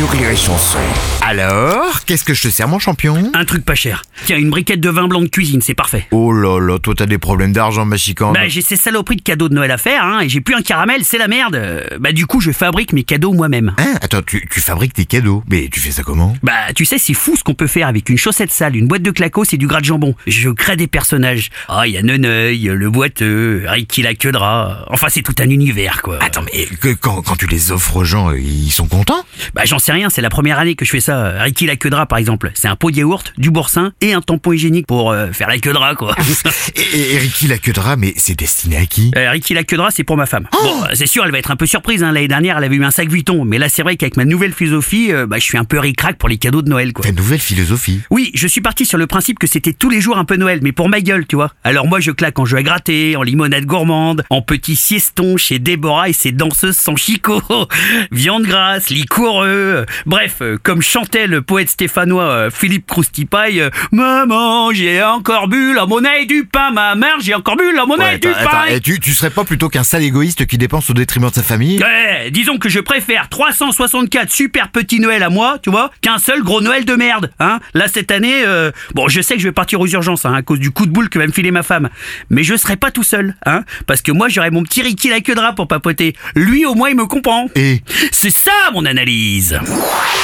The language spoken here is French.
sur Rire et Chanson. Alors, qu'est-ce que je te sers, mon champion? Un truc pas cher. Tiens, une briquette de vin blanc de cuisine, c'est parfait. Oh là là, toi t'as des problèmes d'argent, ma chicane. Bah, j'ai ces saloperies de cadeaux de Noël à faire, hein, et j'ai plus un caramel, c'est la merde. Euh, Bah, du coup, je fabrique mes cadeaux moi-même. Hein Attends, tu, tu fabriques tes cadeaux. Mais tu fais ça comment? Bah, tu sais, c'est fou ce qu'on peut faire avec une chaussette sale, une boîte de clacos et du gras de jambon. Je crée des personnages. Ah, il y a Neneuil, le boiteux, Ricky la queue de rat. Enfin, c'est tout un univers, quoi. Attends, mais que- quand, quand tu les offres aux gens, ils sont contents? Bah, j'en sais rien, c'est la première année que je fais ça. Ricky la queue de rat, par exemple. C'est un pot de yaourt, du boursin et un tampon hygiénique pour euh, faire la queue de rat, quoi. et, Ricky la queue de rat, mais c'est destiné à qui? Euh, Ricky la queue de rat, c'est pour ma femme. Oh Bon, euh, c'est sûr, elle va être un peu surprise. Hein. L'année dernière, elle avait eu un sac Vuitton. Mais là, c'est vrai qu'avec ma nouvelle philosophie, euh, bah, je suis un peu ric-rac pour les cadeaux de Noël, quoi. Ta nouvelle philosophie? Oui, je suis parti sur le principe que c'était tous les jours un peu Noël, mais pour ma gueule, tu vois. Alors moi, je claque en jeu à gratter, en limonade gourmande, en petit sieston chez Déborah et ses danseuses sans chicot, viande grasse, liquoreux. Bref, euh, comme chantait le poète stéphanois euh, Philippe Croustipaille, euh, Maman, j'ai encore bu la monnaie du pain, ma mère, j'ai encore bu la monnaie Ouais, du attends, pain. et tu, tu serais pas plutôt qu'un sale égoïste qui dépense au détriment de sa famille? Ouais, disons que je préfère 364 super petits Noël à moi, tu vois, qu'un seul gros Noël de merde, hein. Là cette année, euh, bon, je sais que je vais partir aux urgences, hein, à cause du coup de boule que va me filer ma femme, mais je serai pas tout seul, hein, parce que moi j'aurai mon petit Ricky la queue de rat pour papoter. Lui au moins il me comprend. Et? C'est ça mon analyse. Rire